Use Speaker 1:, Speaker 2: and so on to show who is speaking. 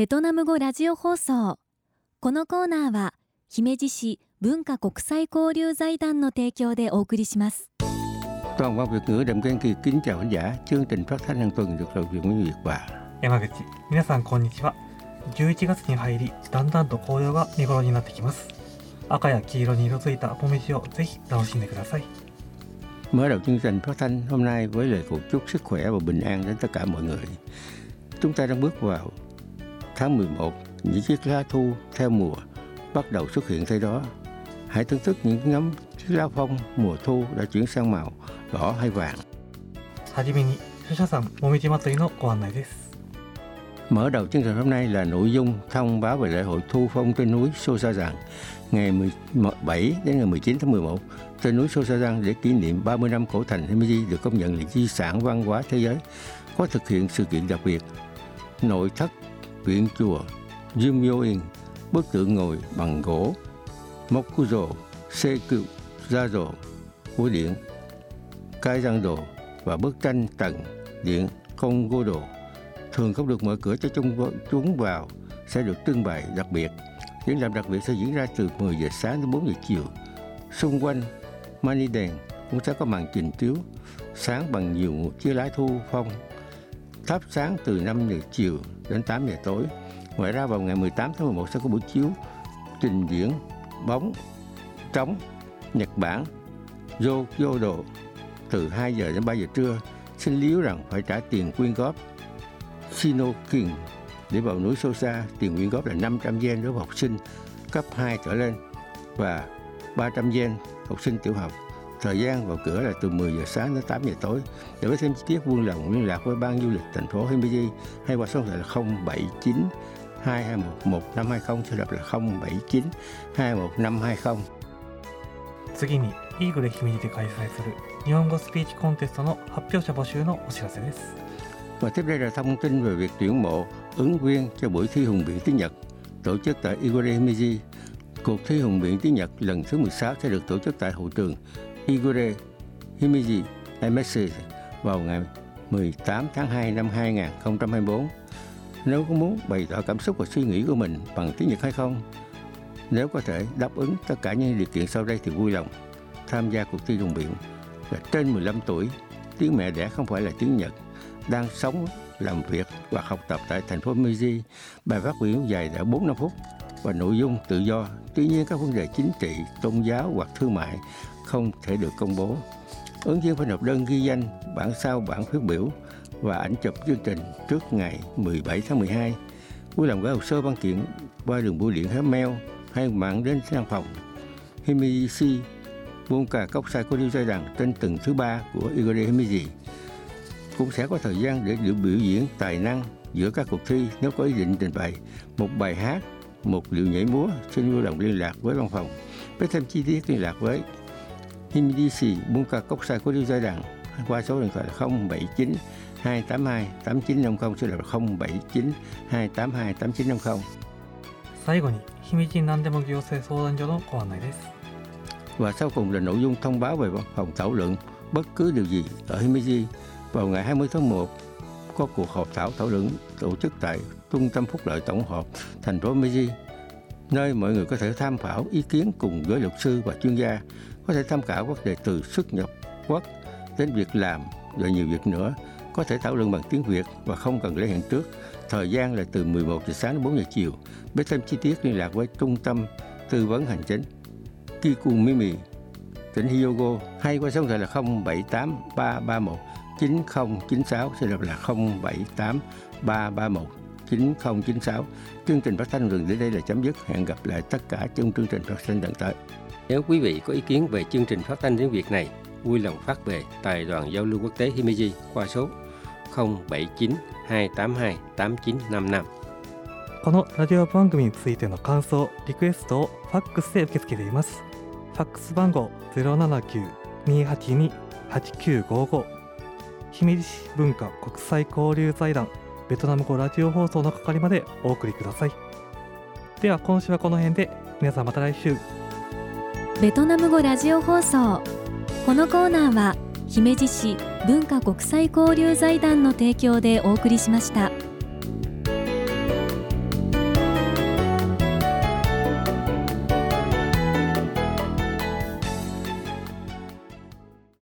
Speaker 1: ベトナム語ラジオ放送このコーナーは姫路市文化国際交流財団の提供でお送りします
Speaker 2: Toàn văn Việt ngữ Đầm Can Kỳ kính chào khán giả. Chương trình phát thanh hàng tuần được thực hiện với Việt và
Speaker 3: 山口皆さんこんにちは11月に入りだんだんと紅葉が見頃になってきます赤や黄色に色づいた紅葉をぜひ楽しんでください
Speaker 2: Mở đầu chương trình phát thanh hôm nay với lời cầu chúc sức khỏe và bình an đến tất cả mọi người. Chúng ta đang bước vào tháng 11, những chiếc lá thu theo mùa bắt đầu xuất hiện thay đó. Hãy thưởng thức những ngắm chiếc lá phong mùa thu đã chuyển sang màu đỏ hay vàng.
Speaker 3: はじめに書社さんもみじ祭りのご案内です
Speaker 2: Mở đầu chương trình hôm nay là nội dung thông báo về lễ hội thu phong trên núi Sô Sa Giang ngày 17 đến ngày 19 tháng 11 trên núi Sô Sa Giang để kỷ niệm 30 năm cổ thành Himeji được công nhận là di sản văn hóa thế giới có thực hiện sự kiện đặc biệt nội thất viện chùa Jimyoin, bức tượng ngồi bằng gỗ Mokuzo ra dồ, của điện Cái răng Đồ và bức tranh tầng điện Kongo Đồ thường không được mở cửa cho chúng, chúng vào sẽ được trưng bày đặc biệt. Triển lãm đặc biệt sẽ diễn ra từ 10 giờ sáng đến 4 giờ chiều. Xung quanh mani đèn cũng sẽ có màn trình chiếu sáng bằng nhiều chiếc lá thu phong thắp sáng từ 5 giờ chiều đến 8 giờ tối. Ngoài ra vào ngày 18 tháng 11 sẽ có buổi chiếu trình diễn bóng trống Nhật Bản Yodo từ 2 giờ đến 3 giờ trưa. Xin lưu rằng phải trả tiền quyên góp Sino King để vào núi Sosa tiền quyên góp là 500 yen đối với học sinh cấp 2 trở lên và 300 yen học sinh tiểu học. Thời gian vào cửa là từ 10 giờ sáng đến 8 giờ tối. Để có thêm chi tiết vui lòng liên lạc với ban du lịch thành phố Himeji hay qua số điện thoại là 079 221 1520 sẽ đọc là 079 221 1520.
Speaker 3: 次にイーグレ姫路で開催する日本語スピーチコンテストの発表者募集のお知らせです
Speaker 2: Và tiếp đây là thông tin về việc tuyển mộ ứng viên cho buổi thi hùng biện tiếng Nhật tổ chức tại Igore Himeji. Cuộc thi hùng biện tiếng Nhật lần thứ 16 sẽ được tổ chức tại hội trường Igore Himiji, MSC vào ngày 18 tháng 2 năm 2024. Nếu có muốn bày tỏ cảm xúc và suy nghĩ của mình bằng tiếng Nhật hay không, nếu có thể đáp ứng tất cả những điều kiện sau đây thì vui lòng tham gia cuộc thi dùng biển. là trên 15 tuổi, tiếng mẹ đẻ không phải là tiếng Nhật, đang sống, làm việc và học tập tại thành phố Meiji. Bài phát biểu dài đã 4 năm phút và nội dung tự do. Tuy nhiên các vấn đề chính trị, tôn giáo hoặc thương mại không thể được công bố. Ứng viên phải nộp đơn ghi danh, bản sao bản phát biểu và ảnh chụp chương trình trước ngày 17 tháng 12. Vui lòng gửi hồ sơ văn kiện qua đường bưu điện hay mail hay mạng đến văn phòng Himeji Bunka Cốc Sai Cô Giai rằng trên tầng thứ ba của Igor Himeji cũng sẽ có thời gian để được biểu diễn tài năng giữa các cuộc thi nếu có ý định trình bày một bài hát, một điệu nhảy múa. Xin vui lòng liên lạc với văn phòng. Với thêm chi tiết liên lạc với Himidishi Bunka Cốc Sai Cô Giai Đằng qua số điện thoại là 079 282 8950 số là 079 282 8950.
Speaker 3: 最後に姫路何でも行政相談所のご案内です
Speaker 2: Và sau cùng là nội dung thông báo về văn phòng thảo luận bất cứ điều gì ở Himeji vào ngày 20 tháng 1 có cuộc họp thảo thảo luận tổ chức tại Trung tâm Phúc lợi Tổng hợp thành phố Meiji, nơi mọi người có thể tham khảo ý kiến cùng với luật sư và chuyên gia, có thể tham khảo các đề từ xuất nhập quốc đến việc làm và nhiều việc nữa, có thể thảo luận bằng tiếng Việt và không cần lấy hẹn trước. Thời gian là từ 11 giờ sáng đến 4 giờ chiều. Biết thêm chi tiết liên lạc với Trung tâm Tư vấn Hành chính Kikumimi, tỉnh Hyogo hay qua số điện thoại là 078 331 9096 sẽ đọc là 078 331 9096. Chương trình phát thanh dừng đến đây là chấm dứt. Hẹn gặp lại tất cả trong chương trình phát thanh lần tới.
Speaker 4: Nếu quý vị có ý kiến về chương trình phát thanh tiếng Việt này, vui lòng phát về Tài đoàn Giao lưu Quốc tế Himeji qua số 079 282 8955.
Speaker 3: このラジオ番組についての感想リクエストをファックスで受け付けていますファックス番号079-282-8955姫路市文化国際交流財団ベトナム語ラジオ放送の係までお送りくださいでは今週はこの辺で皆さんまた来週
Speaker 1: ベトナム語ラジオ放送このコーナーは姫路市文化国際交流財団の提供でお送りしました。